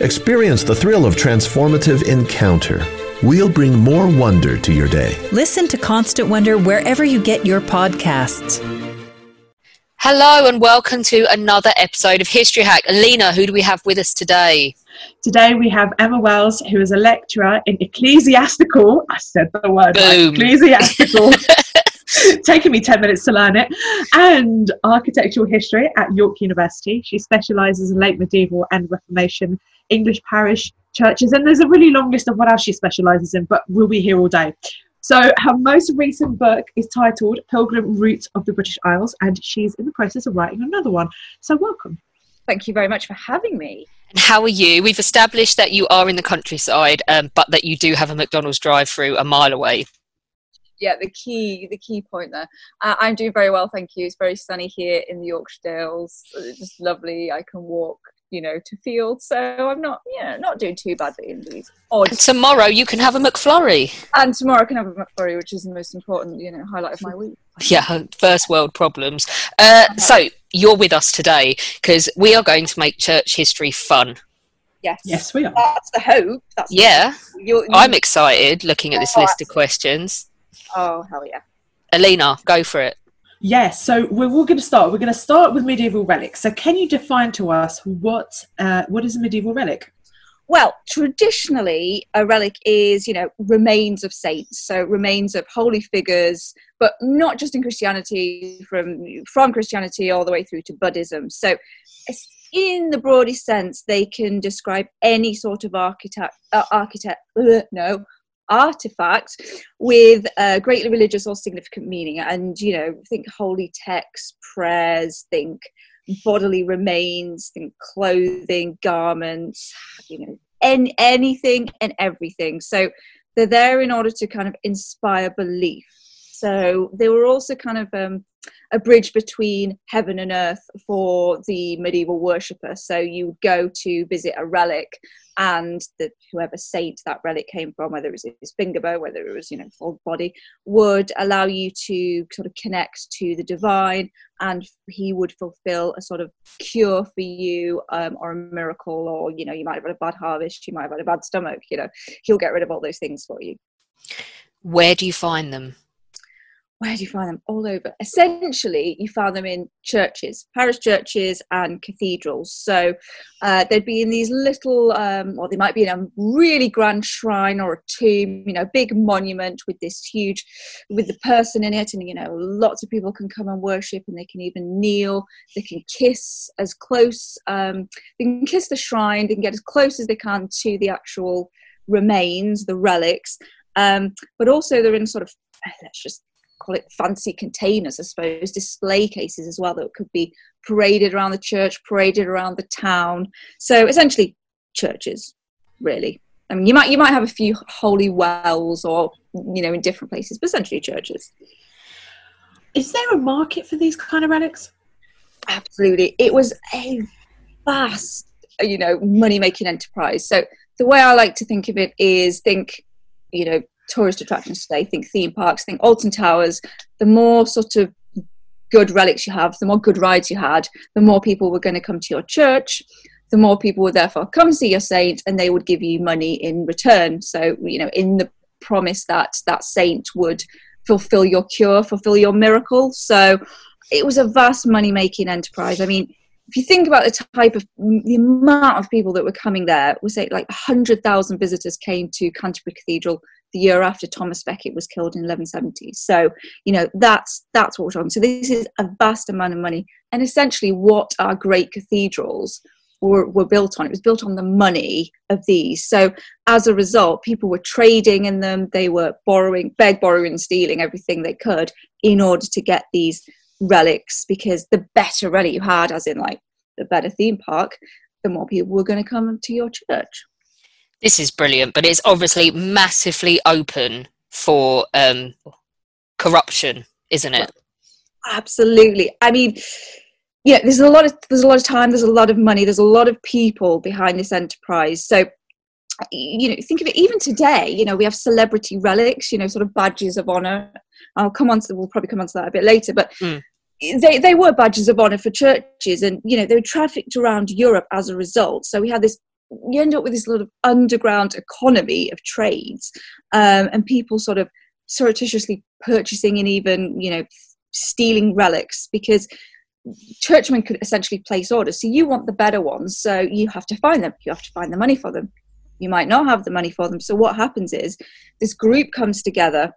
Experience the thrill of transformative encounter. We'll bring more wonder to your day. Listen to Constant Wonder wherever you get your podcasts. Hello and welcome to another episode of History Hack. Alina, who do we have with us today? Today we have Emma Wells, who is a lecturer in ecclesiastical, I said the word, right, Boom. ecclesiastical, taking me 10 minutes to learn it, and architectural history at York University. She specialises in late medieval and Reformation English parish churches, and there's a really long list of what else she specialises in, but we'll be here all day. So her most recent book is titled Pilgrim Routes of the British Isles, and she's in the process of writing another one. So welcome. Thank you very much for having me. And how are you? We've established that you are in the countryside, um, but that you do have a McDonald's drive-through a mile away. Yeah, the key, the key point there. Uh, I'm doing very well, thank you. It's very sunny here in the Yorkshire Dales. It's just lovely. I can walk, you know, to fields, so I'm not, you know, not doing too badly in these odd. And tomorrow you can have a McFlurry. And tomorrow I can have a McFlurry, which is the most important, you know, highlight of my week. Yeah, first world problems. Uh, so you're with us today because we are going to make church history fun. Yes, Yes, we are. That's the hope. That's the Yeah, hope. You're, I'm excited looking at this Oh, list of questions. oh hell yeah. Alina, go for it. Yes, so we're all going to start. We're going to start with medieval relics. So can you define to us what uh, what is a medieval relic? Well, traditionally, a relic is, you know, remains of saints, so remains of holy figures, but not just in Christianity, from from Christianity all the way through to Buddhism. So, in the broadest sense, they can describe any sort of architect, uh, architect, no, artifact with a greatly religious or significant meaning. And you know, think holy texts, prayers, think bodily remains, think clothing, garments, you know, any, anything and everything. So they're there in order to kind of inspire belief. So they were also kind of um, a bridge between heaven and earth for the medieval worshipper. So you would go to visit a relic, and the whoever saint that relic came from, whether it was his finger bow, whether it was you know full body, would allow you to sort of connect to the divine, and he would fulfill a sort of cure for you, um, or a miracle, or you know you might have had a bad harvest, you might have had a bad stomach. You know he'll get rid of all those things for you. Where do you find them? Where do you find them? All over. Essentially you found them in churches parish churches and cathedrals. So uh, they'd be in these little um, or they might be in a really grand shrine or a tomb you know a big monument with this huge with the person in it and you know lots of people can come and worship and they can even kneel. They can kiss as close um, they can kiss the shrine they can get as close as they can to the actual remains the relics. Um, but also they're in sort of let's just call it fancy containers, I suppose, display cases as well that could be paraded around the church, paraded around the town. So essentially, churches, really. I mean, you might you might have a few holy wells or you know in different places, but essentially churches. Is there a market for these kind of relics? Absolutely, it was a vast, you know, money making enterprise. So the way I like to think of it is think, you know, tourist attractions today, think theme parks, think Alton Towers, the more sort of good relics you have, the more good rides you had, the more people were going to come to your church, the more people would therefore come see your saint and they would give you money in return. So, you know, in the promise that that saint would fulfill your cure, fulfill your miracle. So it was a vast money making enterprise. I mean, if you think about the type of the amount of people that were coming there, we say like 100,000 visitors came to Canterbury Cathedral the year after Thomas Becket was killed in 1170. So, you know, that's that's what we're talking. So this is a vast amount of money, and essentially, what our great cathedrals were, were built on. It was built on the money of these. So as a result, people were trading in them. They were borrowing, beg, borrowing, stealing everything they could in order to get these relics. Because the better relic you had, as in like the better theme park, the more people were going to come to your church this is brilliant, but it's obviously massively open for um, corruption, isn't it? Absolutely. I mean, yeah, there's a lot of there's a lot of time, there's a lot of money, there's a lot of people behind this enterprise. So you know, think of it even today, you know, we have celebrity relics, you know, sort of badges of honor. I'll come on to we'll probably come on to that a bit later, but mm. they, they were badges of honor for churches and you know they were trafficked around Europe as a result. So we had this you end up with this sort of underground economy of trades um, and people sort of surreptitiously purchasing and even you know stealing relics because churchmen could essentially place orders. So you want the better ones so you have to find them. You have to find the money for them. You might not have the money for them. So what happens is this group comes together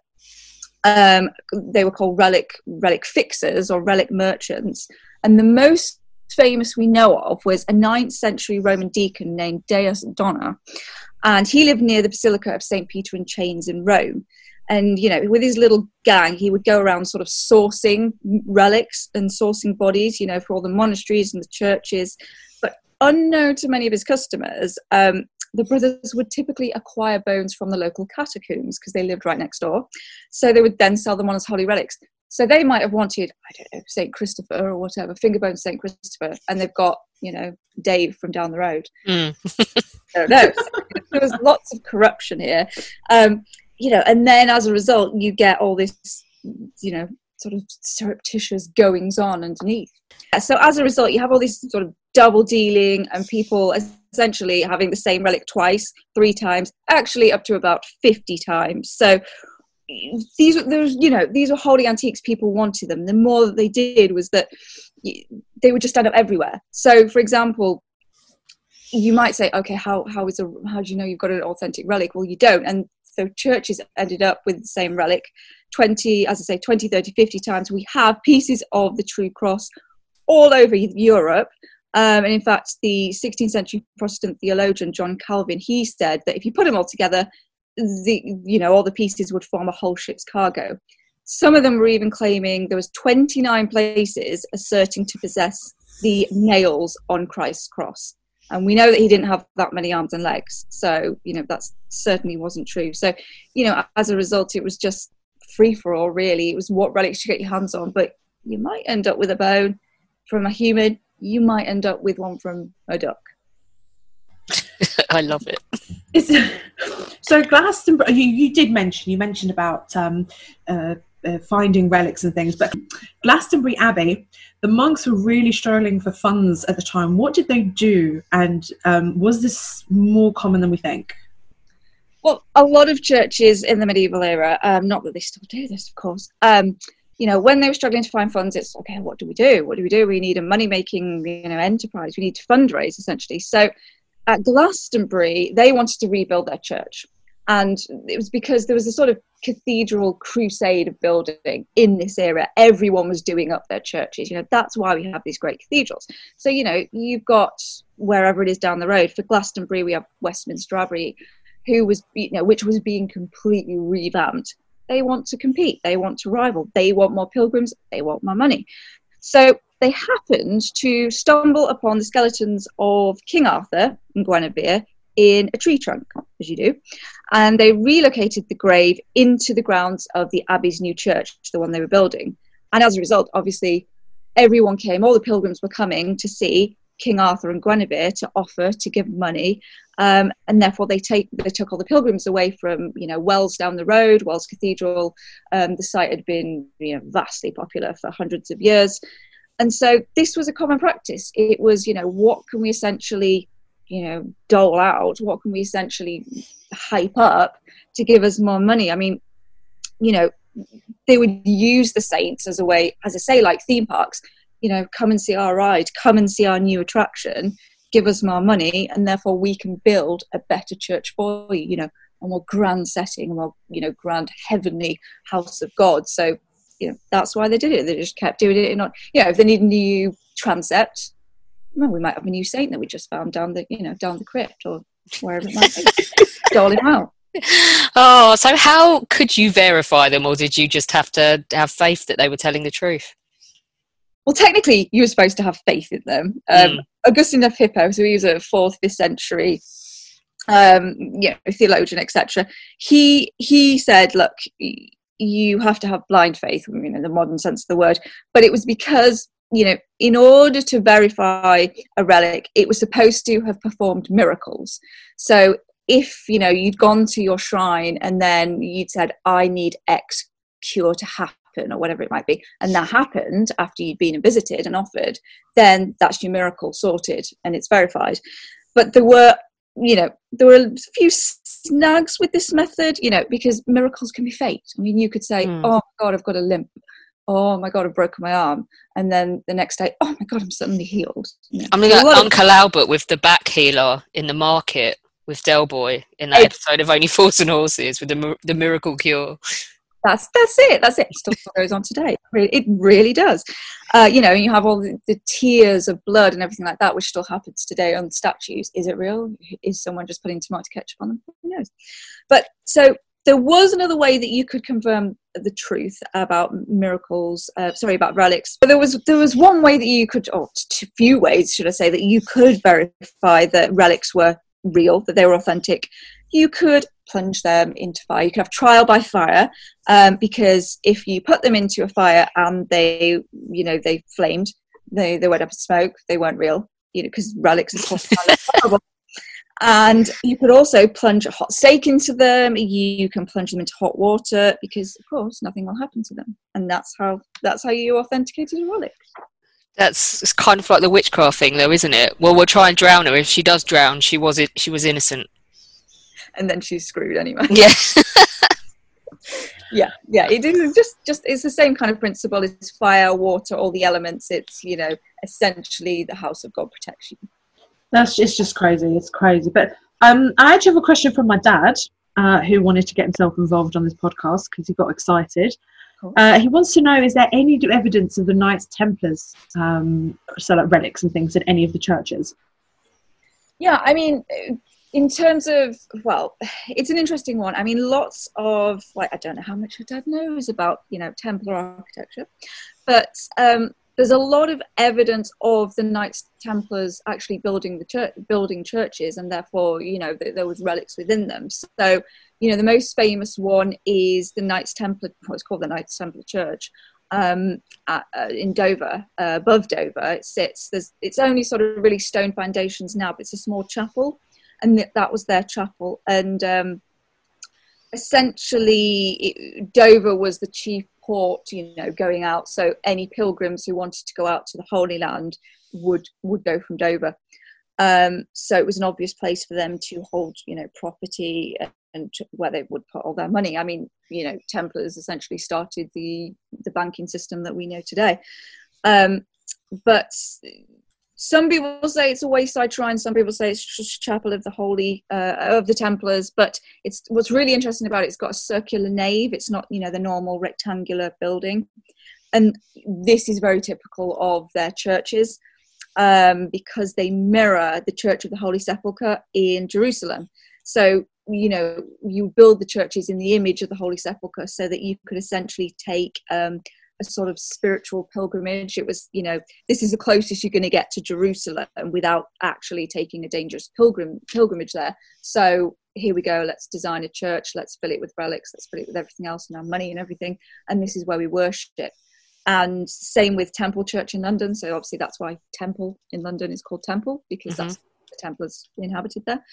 um, they were called relic relic fixers or relic merchants and the most famous we know of was a 9th century Roman deacon named Deus Dona, and he lived near the Basilica of St. Peter in Chains in Rome. And, you know, with his little gang, he would go around sort of sourcing relics and sourcing bodies, you know, for all the monasteries and the churches. But unknown to many of his customers, um, the brothers would typically acquire bones from the local catacombs because they lived right next door. So they would then sell them on as holy relics. So they might have wanted, I don't know, St. Christopher or whatever, fingerbone St. Christopher, and they've got, you know, Dave from down the road. Mm. I don't know. there was lots of corruption here. Um, you know, and then as a result, you get all this, you know, sort of surreptitious goings on underneath. So as a result, you have all this sort of double dealing and people essentially having the same relic twice, three times, actually up to about 50 times. So these there's you know these were holy antiques people wanted them. The more that they did was that they would just stand up everywhere. So for example you might say okay how how is a how do you know you've got an authentic relic? Well you don't. And so churches ended up with the same relic 20 as i say 20 30 50 times. We have pieces of the true cross all over europe. Um, and in fact the 16th century protestant theologian john calvin he said that if you put them all together the you know all the pieces would form a whole ship's cargo. Some of them were even claiming there was 29 places asserting to possess the nails on christ's cross. And we know that he didn't have that many arms and legs so you know that certainly wasn't true. So you know as a result it was just free for all really. It was what relics you get your hands on. But you might end up with a bone from a human. You might end up with one from a duck I love it. so Glastonbury, you, you did mention you mentioned about um, uh, uh, finding relics and things, but Glastonbury Abbey, the monks were really struggling for funds at the time. What did they do, and um, was this more common than we think? Well, a lot of churches in the medieval era, um, not that they still do this, of course. Um, you know, when they were struggling to find funds, it's okay. What do we do? What do we do? We need a money-making, you know, enterprise. We need to fundraise essentially. So at Glastonbury, they wanted to rebuild their church. And it was because there was a sort of cathedral crusade of building in this era. Everyone was doing up their churches. You know, that's why we have these great cathedrals. So, you know, you've got wherever it is down the road. For Glastonbury, we have Westminster Abbey, who was, you know, which was being completely revamped. They want to compete. They want to rival. They want more pilgrims. They want more money. So they happened to stumble upon the skeletons of King Arthur and Guinevere in a tree trunk, as you do, and they relocated the grave into the grounds of the abbey's new church, the one they were building. And as a result, obviously, everyone came, all the pilgrims were coming to see King Arthur and Guinevere to offer to give money, um, and therefore they take they took all the pilgrims away from you know Wells down the road, Wells Cathedral. Um, the site had been you know vastly popular for hundreds of years, and so this was a common practice. It was you know what can we essentially you know dole out? What can we essentially hype up to give us more money? I mean you know they would use the saints as a way as i say like theme parks you know come and see our ride come and see our new attraction give us more money and therefore we can build a better church for you you know a more grand setting, a more you know grand heavenly house of God. So you know that's why they did it. They just kept doing it. Not you know if they need a new transept, well, we might have a new saint that we just found down the you know down the crypt or wherever it might be. Dole him out. Oh, so how could you verify them, or did you just have to have faith that they were telling the truth? Well, technically, you were supposed to have faith in them. Um, Mm. Augustine of Hippo, so he was a fourth, fifth century um, you know, theologian, etc. He he said, look, you have to have blind faith, you know, the modern sense of the word. But it was because you know, in order to verify a relic, it was supposed to have performed miracles. So if you know you'd gone to your shrine and then you'd said, I need X cure to happen or whatever it might be and that happened after you'd been visited and offered then that's your miracle sorted and it's verified but there were you know there were a few snags with this method you know because miracles can be faked i mean you could say Hmm. oh my god i've got a limp oh my god i've broken my arm and then the next day oh my god i'm suddenly healed You I mean, there's a like lot of- Uncle Albert with the back healer in the market with Del Boy in that Hey. episode of Only Fools and Horses with the the miracle cure. That's that's it that's it. Still goes on today. It really, does. Uh, you know you have all the, the tears of blood and everything like that which still happens today on statues. Is it real? Is someone just putting tomato ketchup on them? Who knows? But so there was another way that you could confirm the truth about miracles uh, sorry about relics. But there was there was one way that you could or few ways should i say that you could verify that relics were real that they were authentic you could plunge them into fire. You could have trial by fire um, because if you put them into a fire and they you know they flamed they they went up in smoke they weren't real you know because relics are horrible. And you could also plunge a hot stake into them. You can plunge them into hot water because of course nothing will happen to them. And that's how that's how you authenticated a relic That's it's kind of like the witchcraft thing, though, isn't it? Well, we'll try and drown her. If she does drown, she was it. She was innocent. and then she's screwed anyway Yeah. yeah yeah it is just just it's the same kind of principle it's fire water all the elements it's you know essentially the house of god protects you That's it's just crazy. It's crazy. But um, I actually have a question from my dad, uh, who wanted to get himself involved on this podcast because he got excited. Uh, he wants to know: Is there any evidence of the Knights Templars, um, so like relics and things, in any of the churches? Yeah, I mean, in terms of, well, it's an interesting one. I mean, lots of, like, I don't know how much your dad knows about, you know, Templar architecture, but um, there's a lot of evidence of the Knights Templars actually building the church, building churches, and therefore, you know, th- there was relics within them. So, you know, the most famous one is the Knights Templar, what's called the Knights Templar Church, um, at, uh, in Dover, uh, above Dover. It sits. There's it's only sort of really stone foundations now, but it's a small chapel, and th- that was their chapel. And um, essentially, it, Dover was the chief port, you know, going out. So any pilgrims who wanted to go out to the Holy Land would would go from Dover. Um, so it was an obvious place for them to hold, you know, property and where they would put all their money. I mean, you know, Templars essentially started the the banking system that we know today. Um, but some people say it's a wayside shrine. Some people say it's just chapel of the holy uh, of the Templars. But it's what's really interesting about it. It's got a circular nave. It's not you know the normal rectangular building, and this is very typical of their churches um, because they mirror the Church of the Holy Sepulchre in Jerusalem. So you know you build the churches in the image of the Holy Sepulchre so that you could essentially take um, a sort of spiritual pilgrimage. It was, you know, this is the closest you're going to get to Jerusalem without actually taking a dangerous pilgrim pilgrimage there. So here we go. Let's design a church. Let's fill it with relics. Let's fill it with everything else and our money and everything. And this is where we worship. And same with Temple Church in London. So obviously that's why Temple in London is called Temple because Mhm. that's the Templars inhabited there.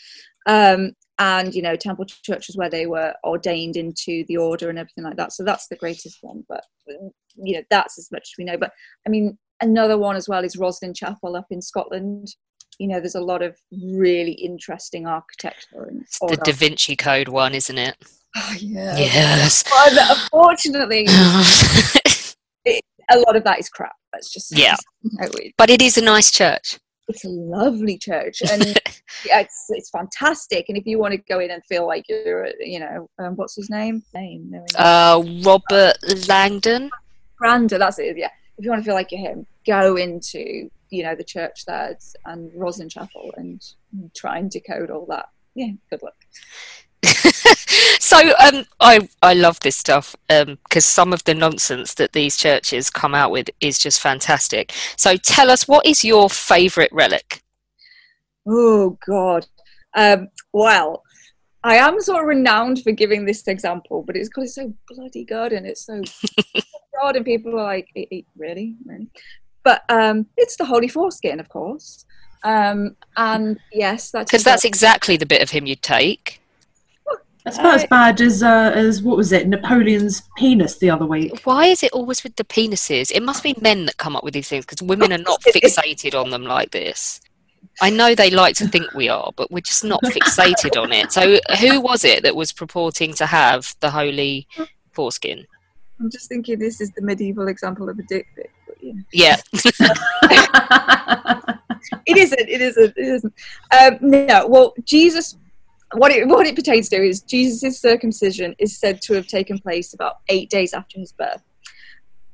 Um, and you know, Temple Church is where they were ordained into the order and everything like that. So that's the greatest one. But um, you know that's as much as we know but i mean another one as well is rosslyn chapel up in scotland you know there's a lot of really interesting architecture It's the Da Vinci Code one, isn't it? oh, yeah Yes. But unfortunately a lot of that is crap let's just Yeah. but it is a nice church. It's a lovely church and yeah, it's it's fantastic. And if you want to go in and feel like you're, you know, um, what's his name? Name? Uh, Robert Langdon. Brandon, that's it. Yeah, if you want to feel like you're him, go into you know the church there and Rosslyn Chapel and try and decode all that. Yeah, good luck. so um, I I love this stuff because some of the nonsense that these churches come out with is just fantastic. So tell us, what is your favourite relic? Oh God. Um, well, I am sort of renowned for giving this example, but it's because it's so bloody good and it's so God, and people are like, "E- e- really, really. But um, it's the holy foreskin, of course. Um, and yes, that's Because that's exactly the bit of him you'd take. That's about as bad as uh, as what was it? Napoleon's penis the other week. Why is it always with the penises? It must be men that come up with these things because women are not fixated on them like this. I know they like to think we are, but we're just not fixated on it. So, who was it that was purporting to have the holy foreskin? I'm just thinking this is the medieval example of a dick pic. But, you know. Yeah, it isn't. It isn't. It isn't. Um, no. Well, Jesus. What it what it pertains to is Jesus' circumcision is said to have taken place about eight days after his birth.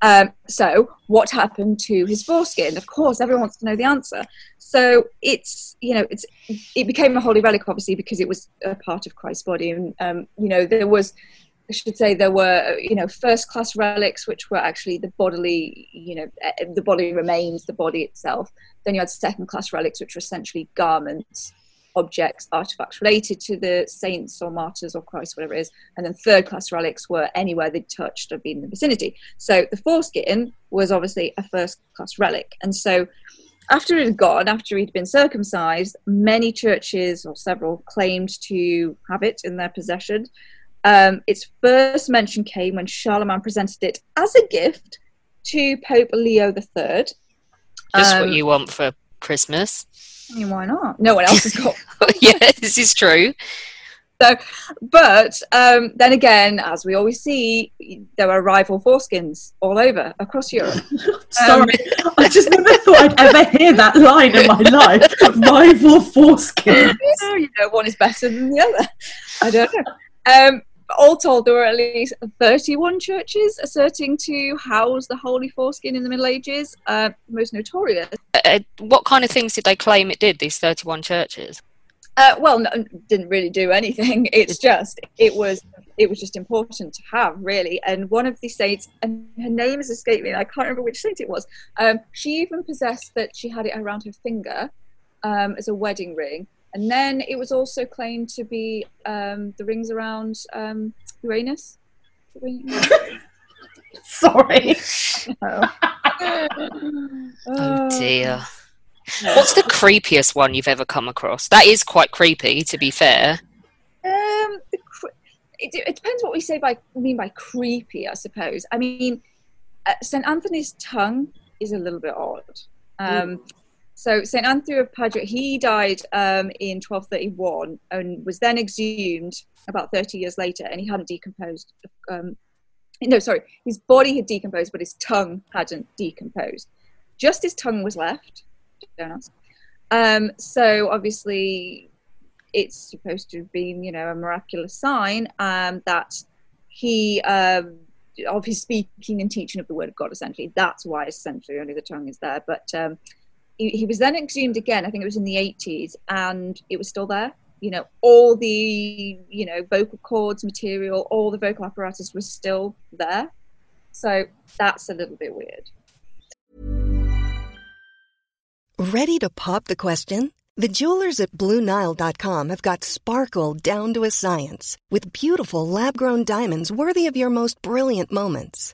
Um, so, what happened to his foreskin? Of course, everyone wants to know the answer. So, it's you know, it's it became a holy relic, obviously, because it was a part of Christ's body, and um, you know, there was I should say there were, you know, first class relics, which were actually the bodily, you know, eh, the body remains, the body itself. Then you had second class relics, which were essentially garments, objects, artifacts related to the saints or martyrs or Christ, whatever it is. And then third class relics were anywhere they'd touched or been in the vicinity. So the foreskin was obviously a first class relic. And so after it had gone, after he'd been circumcised, many churches or several claimed to have it in their possession. Um, its first mention came when Charlemagne presented it as a gift to Pope Leo III. just Um, what you want for Christmas. I mean, why not? No one else has got. yeah, this is true. So, but um, then again, as we always see, there are rival foreskins all over across Europe. Sorry, I just never thought I'd ever hear that line in my life. Rival foreskin. So, you know, one is better than the other. I don't know. Um, all told, there were at least 31 churches asserting to house the holy foreskin in the Middle Ages. Uh, most notorious Uh, what kind of things did they claim it did? These thirty-one churches. Uh, well, no, didn't really do anything. It's just it was it was just important to have really. And one of the saints, and her name has escaped me. I can't remember which saint it was. Um, she even possessed that she had it around her finger um, as a wedding ring. And then it was also claimed to be um, the rings around um, Uranus. Sorry. Oh dear. What's the creepiest one you've ever come across? That is quite creepy, to be fair. Um, cre- it, it depends what we say by mean by creepy, I suppose. I mean, uh, Saint Anthony's tongue is a little bit odd. Um, so Saint Anthony of Padua, he died um, in 1231 and was then exhumed about 30 years later, and he hadn't decomposed. Um, no, sorry, his body had decomposed, but his tongue hadn't decomposed. Just his tongue was left. Don't ask. Um, so obviously, it's supposed to have been, you know, a miraculous sign um, that he, um, of his speaking and teaching of the word of God, essentially. That's why essentially only the tongue is there. But um, he, was then exhumed again, I think it was in the 80s, and it was still there. You know, all the, you know, vocal cords material, all the vocal apparatus was still there. So that's a little bit weird. Ready to pop the question? The jewelers at BlueNile.com have got sparkle down to a science with beautiful lab grown diamonds worthy of your most brilliant moments.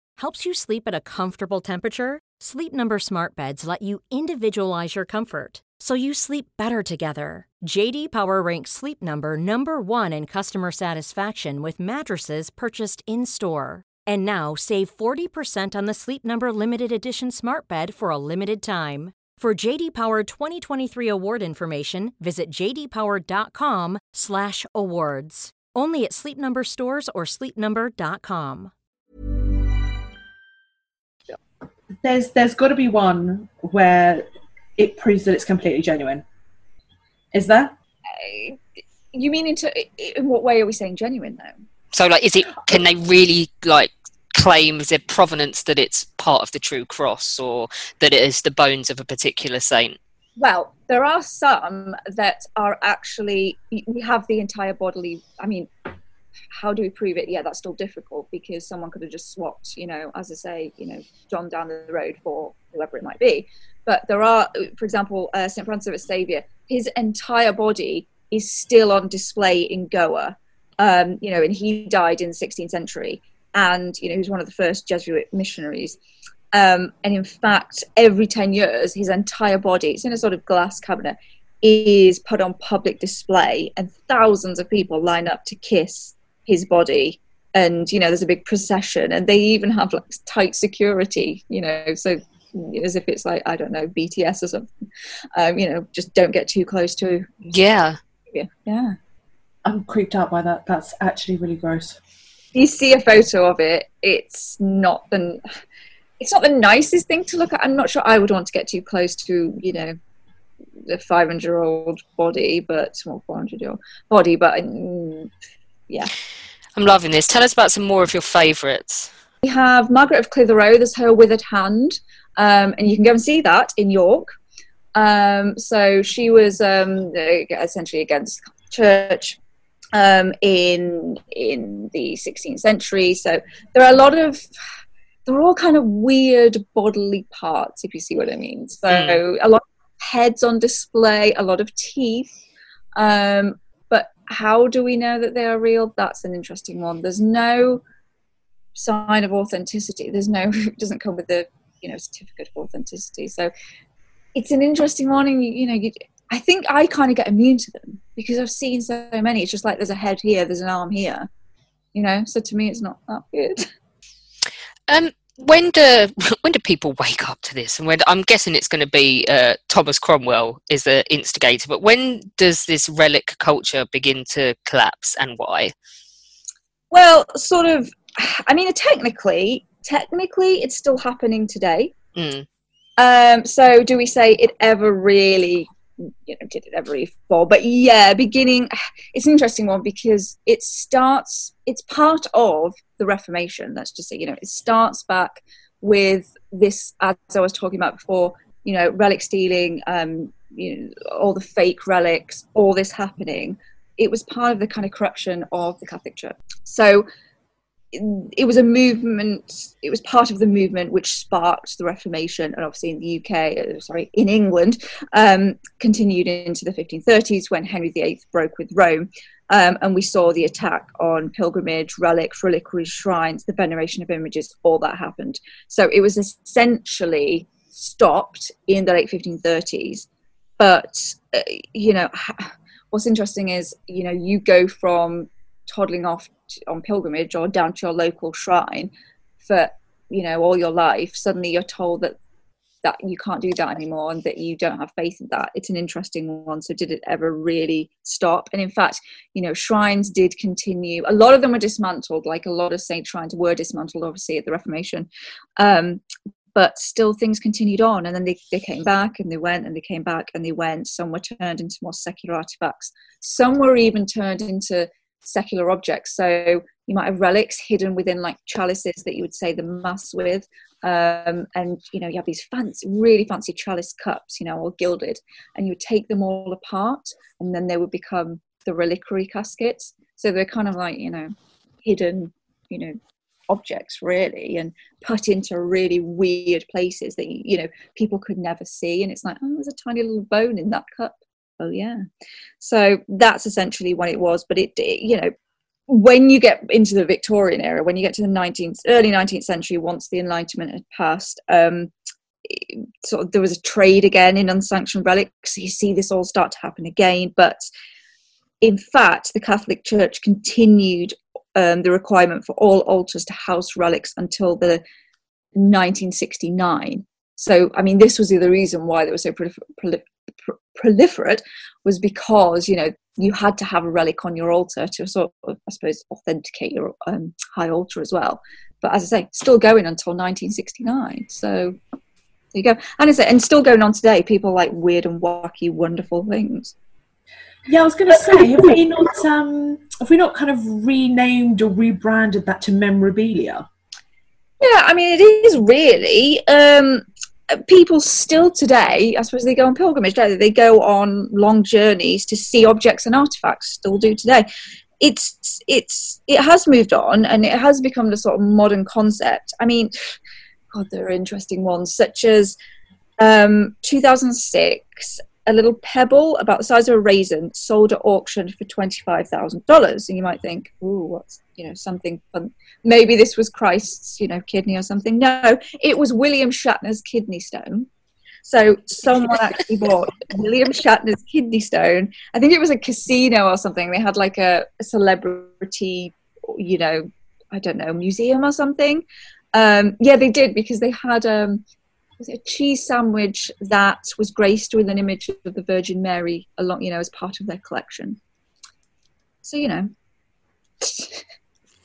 Helps you sleep at a comfortable temperature? Sleep Number Smart Beds let you individualize your comfort so you sleep better together. JD Power ranks Sleep Number number 1 in customer satisfaction with mattresses purchased in-store. And now save 40% on the Sleep Number limited edition smart bed for a limited time. For JD Power 2023 award information, visit jdpower.com/awards. Only at Sleep Number stores or sleepnumber.com. There's there's got to be one where it proves that it's completely genuine. Is there? Uh, you mean into in what way are we saying genuine though? So, like, is it? Can they really like claim the provenance that it's part of the true cross, or that it is the bones of a particular saint? Well, there are some that are actually we have the entire bodily. I mean, how do we prove it? Yeah, that's still difficult because someone could have just swapped, you know, as I say, you know, John down the road for whoever it might be. But there are, for example, uh, St. Francis of Xavier, his entire body is still on display in Goa. Um, you know, and he died in the 16th century. And, you know, he was one of the first Jesuit missionaries. Um, and in fact, every 10 years, his entire body, it's in a sort of glass cabinet, is put on public display. And thousands of people line up to kiss his body. And, you know, there's a big procession. And they even have like tight security, you know, so as if it's like I don't know BTS or something. Um, you know, just don't get too close to. Yeah. Yeah. Yeah. I'm creeped out by that. That's actually really gross. You see a photo of it. It's not the. It's not the nicest thing to look at. I'm not sure I would want to get too close to, you know, the 500 year old body, but well, 400 year old body, but mm, yeah. I'm loving this. Tell us about some more of your favourites. We have Margaret of Clitherow. There's her withered hand, um, and you can go and see that in York. Um, so she was um, essentially against church um, in in the 16th century. So there are a lot of they're all kind of weird bodily parts, if you see what I mean. So mm. a lot of heads on display, a lot of teeth. Um, how do we know that they are real? That's an interesting one. There's no sign of authenticity. There's no it doesn't come with the you know certificate of authenticity. So it's an interesting one, and you, you know, you, I think I kind of get immune to them because I've seen so many. It's just like there's a head here, there's an arm here, you know. So to me, it's not that good. Um, when do when do people wake up to this? And when I'm guessing it's going to be uh, Thomas Cromwell is the instigator, but when does this relic culture begin to collapse, and why? Well, sort of. I mean, technically, technically it's still happening today. Mm. Um, so do we say it ever really, you know, did it ever really fall? But yeah, beginning, it's an interesting one because it starts, it's part of the Reformation. Let's just say, you know, it starts back with this, as I was talking about before, you know, relic stealing, um, you know, all the fake relics, all this happening. It was part of the kind of corruption of the Catholic Church. So it was a movement it was part of the movement which sparked the reformation and obviously in the uk uh, sorry in england um, continued into the 1530s when henry viii broke with rome um, and we saw the attack on pilgrimage relics reliquary shrines the veneration of images all that happened. So it was essentially stopped in the late 1530s but uh, you know what's interesting is you know you go from toddling off on pilgrimage or down to your local shrine for you know all your life suddenly you're told that that you can't do that anymore and that you don't have faith in that. It's an interesting one. So did it ever really stop? And in fact you know shrines did continue. A lot of them were dismantled like a lot of saint shrines were dismantled obviously at the reformation. Um, but still things continued on and then they, they came back and they went and they came back and they went. Some were turned into more secular artifacts. Some were even turned into secular objects. So you might have relics hidden within like chalices that you would say the mass with. Um, and you know, you have these fancy, really fancy chalice cups, you know, all gilded, and you would take them all apart, and then they would become the reliquary caskets. So they're kind of like you know, hidden, you know, objects really, and put into really weird places that you know people could never see. And it's like, oh, there's a tiny little bone in that cup oh yeah so that's essentially what it was but it, it, you know when you get into the victorian era when you get to the 19th early 19th century once the enlightenment had passed um, sort of there was a trade again in unsanctioned relics. You see this all start to happen again. But in fact, the Catholic Church continued um, the requirement for all altars to house relics until the 1969. So, I mean, this was the reason why they were so prolif- proliferate was because you know you had to have a relic on your altar to sort of, I suppose, authenticate your um, high altar as well. But as I say, still going until 1969. So there you go. And it's and still going on today. People like weird and wacky, wonderful things. Yeah, I was going to say, have we not um, have we not kind of renamed or rebranded that to memorabilia? Yeah, I mean, it is really. Um, people still today, I suppose they go on pilgrimage, they? They go on long journeys to see objects and artifacts. Still do today. It's it's it has moved on and it has become the sort of modern concept. I mean, God, there are interesting ones such as um, 2006 a little pebble about the size of a raisin sold at auction for $25,000. And you might think, ooh, what's, you know, something fun. Maybe this was Christ's, you know, kidney or something. No, it was William Shatner's kidney stone. So someone actually bought William Shatner's kidney stone. I think it was a casino or something. They had like a, a celebrity, you know, I don't know, museum or something. Um, yeah, they did because they had um, a cheese sandwich that was graced with an image of the Virgin Mary along, you know, as part of their collection. So you know,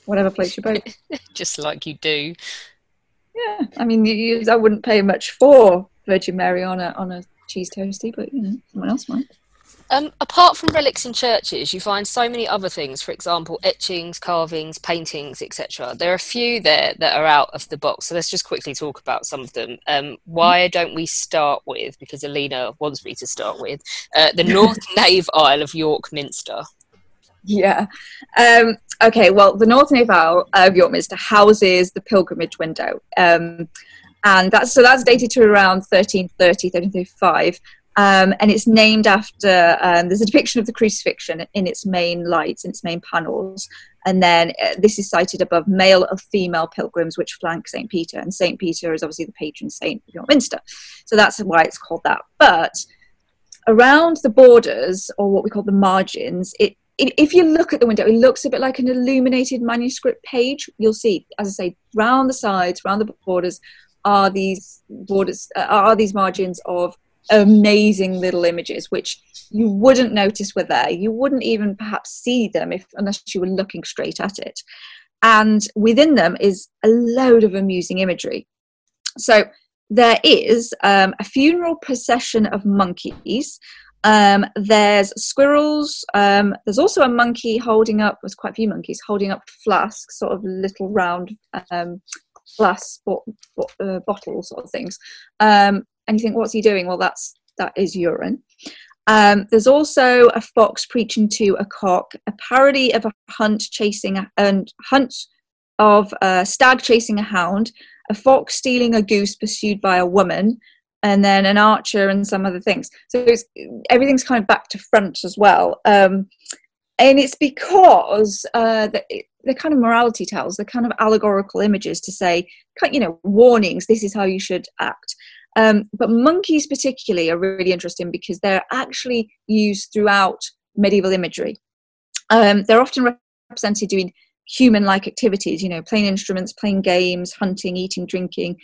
whatever floats your boat. Just like you do. Yeah, I mean, you, I wouldn't pay much for Virgin Mary on a on a cheese toastie, but you know, someone else might. Um, apart from relics in churches, you find so many other things. For example, etchings, carvings, paintings, etc. There are a few there that are out of the box. So let's just quickly talk about some of them. Um, why don't we start with? Because Alina wants me to start with uh, the North Nave Aisle of York Minster. Yeah. Um, okay. Well, the North Nave Aisle of York Minster houses the pilgrimage window. Um, and that's so that's dated to around 1330 1335 um, and it's named after um, there's a depiction of the crucifixion in its main lights in its main panels and then uh, this is cited above male or female pilgrims which flank st peter and st peter is obviously the patron saint of york minster so that's why it's called that but around the borders or what we call the margins it if you look at the window, it looks a bit like an illuminated manuscript page. You'll see, as I say, round the sides, round the borders, are these borders, uh, are these margins of amazing little images which you wouldn't notice were there. You wouldn't even perhaps see them if unless you were looking straight at it. And within them is a load of amusing imagery. So there is um, a funeral procession of monkeys um, there's squirrels um, there's also a monkey holding up there's quite a few monkeys holding up flasks sort of little round um, glass bo- bo- uh, bottles sort of things. Um, and you think what's he doing? Well that's that is urine. Um, there's also a fox preaching to a cock a parody of a hunt chasing a and hunt of a stag chasing a hound a fox stealing a goose pursued by a woman and then an archer and some other things. So everything's kind of back to front as well. Um, and it's because uh, the, they're kind of morality tales they're kind of allegorical images to say you know warnings this is how you should act. Um, but monkeys, particularly, are really interesting because they're actually used throughout medieval imagery. Um, they're often represented doing human like activities, you know, playing instruments, playing games, hunting, eating, drinking,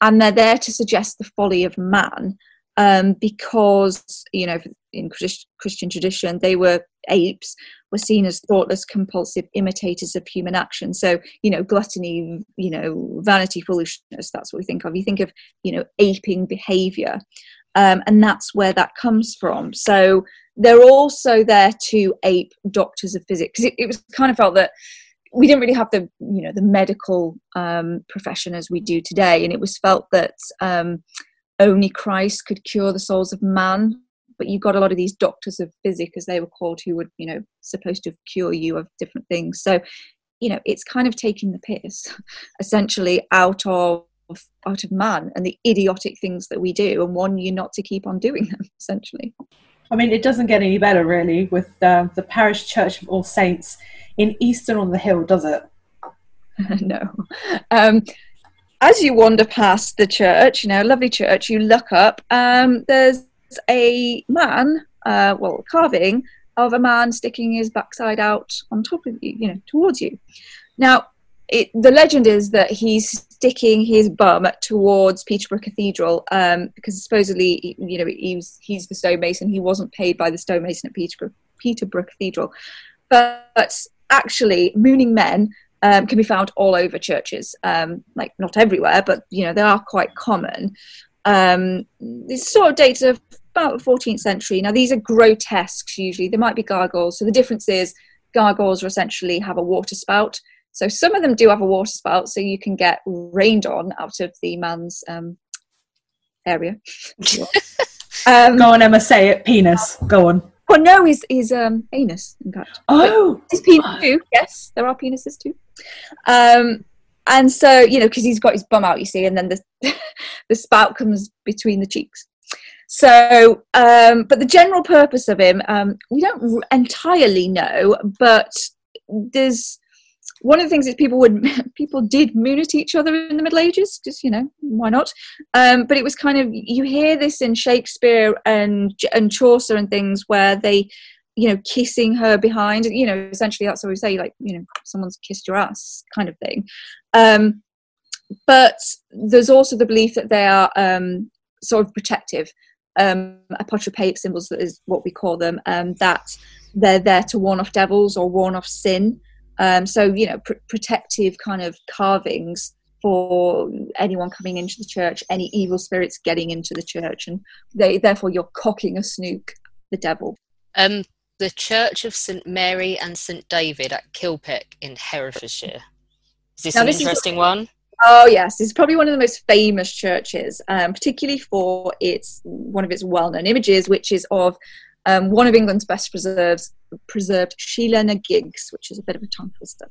and they're there to suggest the folly of man um, because, you know, in Christian tradition, they were apes were seen as thoughtless, compulsive imitators of human action. So, you know, gluttony, you know, vanity, foolishness, that's what we think of. You think of, you know, aping behavior. Um, and that's where that comes from. So they're also there to ape doctors of physics. Because it, it was kind of felt that we didn't really have the you know the medical um, profession as we do today. And it was felt that um, only christ could cure the souls of man. But you got a lot of these doctors of physic, as they were called who would you know supposed to cure you of different things. So you know it's kind of taking the piss essentially out of out of man and the idiotic things that we do and warn you not to keep on doing them essentially i mean it doesn't get any better really with uh, the parish church of all saints in easton on the hill does it no um, as you wander past the church, you know, lovely church, you look up. Um, there's a man, uh, well, carving of a man sticking his backside out on top of you, you know, towards you. Now, it, the legend is that he's sticking his bum towards Peterborough Cathedral um, because supposedly, you know, he's he's the stonemason. He wasn't paid by the stonemason at Peterborough, Peterborough Cathedral, but actually, mooning men um, can be found all over churches. Um, like not everywhere, but you know they are quite common. Um, this sort of dates of about the 14th century. Now these are grotesques usually. There might be gargoyles. So the difference is gargoyles essentially have a water spout. So some of them do have a water spout, so you can get rained on out of the man's um, area. um, Go on, Emma. Say it. Penis. Go on. Well, no, he's he's um anus, in fact. Oh, his penis too. Yes, there are penises too. Um, and so you know, because he's got his bum out, you see, and then the the spout comes between the cheeks. So, um, but the general purpose of him, um, we don't entirely know, but there's one of the things is people would people did moon at each other in the Middle Ages, just you know why not? Um, but it was kind of you hear this in Shakespeare and and Chaucer and things where they, you know, kissing her behind. You know, essentially that's what we say, like you know, someone's kissed your ass, kind of thing. Um, but there's also the belief that they are um, sort of protective. Um, apotropaic symbols that is what we call them. Um, that they're there to warn off devils or warn off sin. Um, so, you know, pr- protective kind of carvings for anyone coming into the church, any evil spirits getting into the church, and they, therefore you're cocking a snook, the devil. Um, the Church of St Mary and St David at Kilpeck in Herefordshire. Is this now, an this interesting is, one? Oh yes, it's probably one of the most famous churches, um, particularly for its one of its well-known images, which is of um, one of England's best preserves, preserved Sheila na gigs, which is a bit of a tongue twister.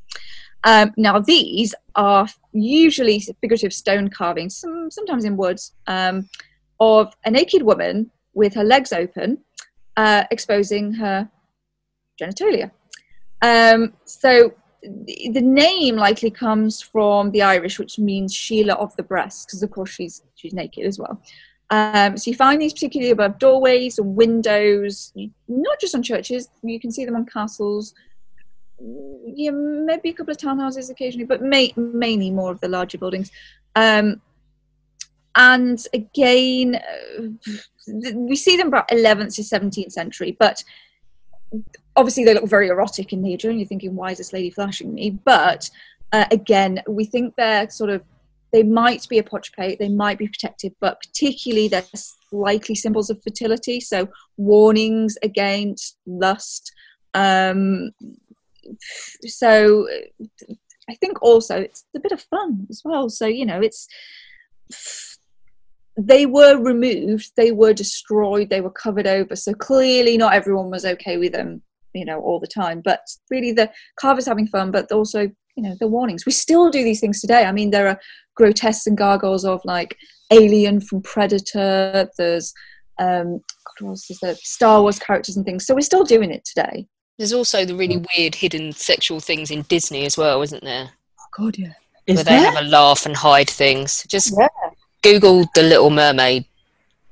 Um, now, these are usually figurative stone carvings, some, sometimes in wood, um, of a naked woman with her legs open, uh, exposing her genitalia. Um, so the name likely comes from the Irish, which means Sheila of the breast, because of course she's she's naked as well. Um, so you find these particularly above doorways and windows, not just on churches. You can see them on castles. Yeah, maybe a couple of townhouses occasionally, but may, mainly more of the larger buildings. Um, and again, uh, we see them about 11th to 17th century, but obviously they look very erotic in nature, and you're thinking, why is this lady flashing me? But uh, again, we think they're sort of they might be apotropaic, they might be protective, but particularly they're likely symbols of fertility. So warnings against lust. Um, so I think also it's a bit of fun as well. So you know, it's they were removed, they were destroyed, they were covered over. So clearly, not everyone was okay with them, you know, all the time. But really, the carver's having fun, but also you know the warnings. We still do these things today. I mean there are grotesques and gargoyles of like alien from predator. There's um what else is there? Star wars characters and things. So we're still doing it today. There's also the really weird hidden sexual things in disney as well isn't there? Oh god yeah. Is where there? they have a laugh and hide things. Just yeah. google the little mermaid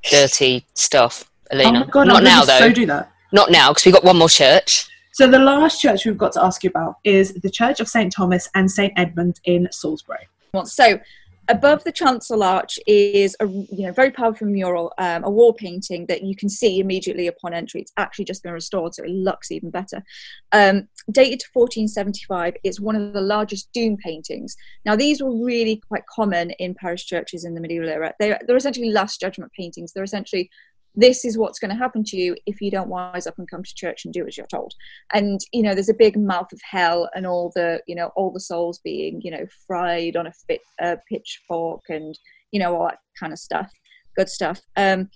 dirty stuff elena oh god, not now though so do that. Not now because we've got one more church so the last church we've got to ask you about is the Church of St Thomas and St Edmund in Salisbury. So above the chancel arch is a you know very powerful mural, um, a wall painting that you can see immediately upon entry. It's actually just been restored, so it looks even better. Um, dated to 1475, it's one of the largest Doom paintings. Now these were really quite common in parish churches in the medieval era. They're, they're essentially Last Judgment paintings. They're essentially this is what's going to happen to you if you don't wise up and come to church and do as you're told. And you know there's a big mouth of hell and all the you know all the souls being you know fried on a fit, pitchfork and you know all that kind of stuff good stuff. Um,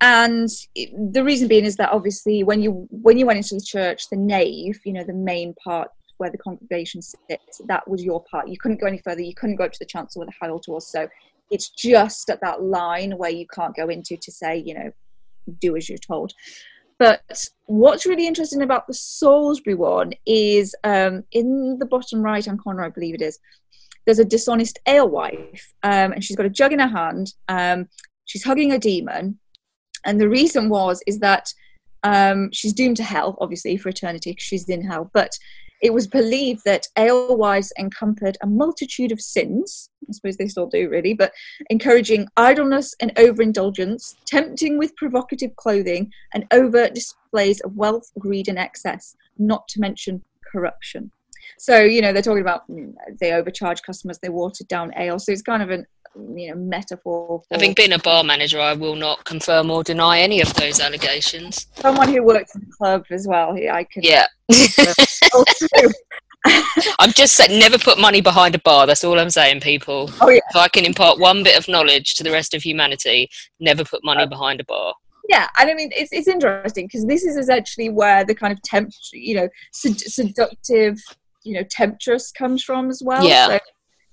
and the reason being is that obviously when you when you went into the church the nave you know the main part where the congregation sits that was your part. You couldn't go any further. You couldn't go up to the chancel where the high altar so it's just at that line where you can't go into to say you know do as you're told but what's really interesting about the salisbury one is um, in the bottom right hand corner i believe it is there's a dishonest alewife, um, and she's got a jug in her hand. Um, she's hugging a demon, and the reason was is that um, she's doomed to hell, obviously for eternity because she's in hell. But it was believed that alewives encompassed a multitude of sins. I suppose they still do, really, but encouraging idleness and overindulgence, tempting with provocative clothing, and overt displays of wealth, greed, and excess, not to mention corruption. So, you know, they're talking about mm, they overcharge customers, they watered down ale. So it's kind of an you know metaphor. For Having been a bar manager, I will not confirm or deny any of those allegations. someone who works in the club as well. I can. Yeah. I'm just saying, never put money behind a bar. That's all I'm saying, people. Oh yeah. If I can impart one bit of knowledge to the rest of humanity, never put money behind a bar. yeah and i mean it's, it's interesting because this is essentially where the kind of tempt you know sed- seductive you know temptress comes from as well Yeah. so,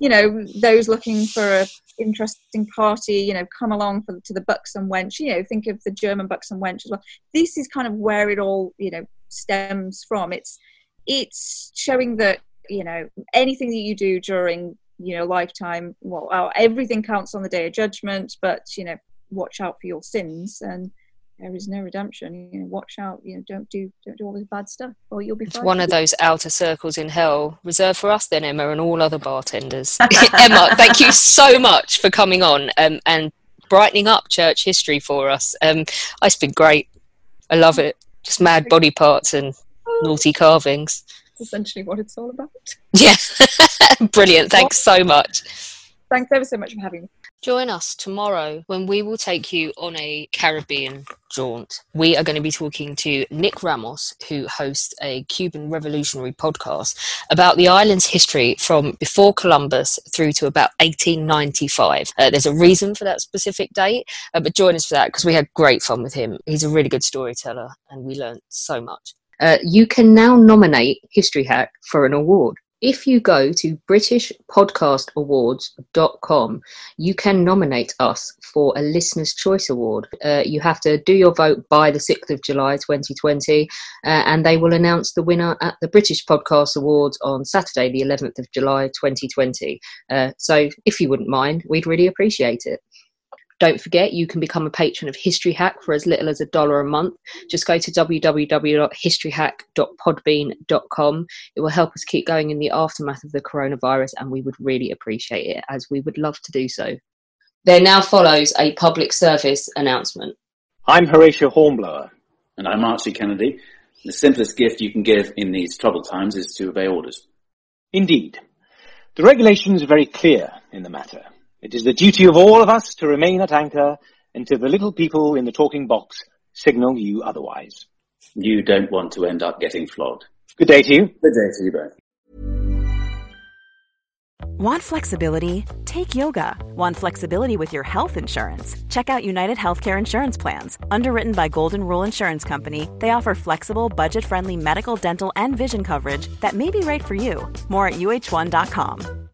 you know those looking for a interesting party you know come along for, to the buxom wench you know think of the german buxom wench as well. This is kind of where it all you know stems from. It's it's showing that you know anything that you do during you know lifetime well uh, everything counts on the day of judgment but you know watch out for your sins. And there is no redemption you know watch out you know don't do don't do all this bad stuff or you'll be It's fine one of those outer circles in hell reserved for us, then, Emma, and all other bartenders. Emma, thank you so much for coming on um, and brightening up church history for us. Um, it's been great. I love it. Just mad body parts and naughty carvings. That's essentially what it's all about Yeah, brilliant. Thanks so much. thanks ever so much for having me Join us tomorrow when we will take you on a Caribbean jaunt. We are going to be talking to Nick Ramos, who hosts a Cuban revolutionary podcast about the island's history from before Columbus through to about 1895. Uh, there's a reason for that specific date, uh, but join us for that because we had great fun with him. He's a really good storyteller and we learned so much. Uh, you can now nominate History Hack for an award. If you go to BritishPodcastAwards.com, you can nominate us for a Listener's Choice Award. Uh, you have to do your vote by the 6th of July 2020, uh, and they will announce the winner at the British Podcast Awards on Saturday, the 11th of July 2020. Uh, so if you wouldn't mind, we'd really appreciate it. Don't forget, you can become a patron of History Hack for as little as a dollar a month. Just go to www.historyhack.podbean.com. It will help us keep going in the aftermath of the coronavirus, and we would really appreciate it, as we would love to do so. There now follows a public service announcement. I'm Horatio Hornblower. And I'm Archie Kennedy. The simplest gift you can give in these troubled times is to obey orders. Indeed. The regulations are very clear in the matter. It is the duty of all of us to remain at anchor until the little people in the talking box signal you otherwise. You don't want to end up getting flogged. Good day to you. Good day to you both. Want flexibility? Take yoga. Want flexibility with your health insurance? Check out United Healthcare Insurance Plans. Underwritten by Golden Rule Insurance Company, they offer flexible, budget friendly medical, dental, and vision coverage that may be right for you. More at uhone.com.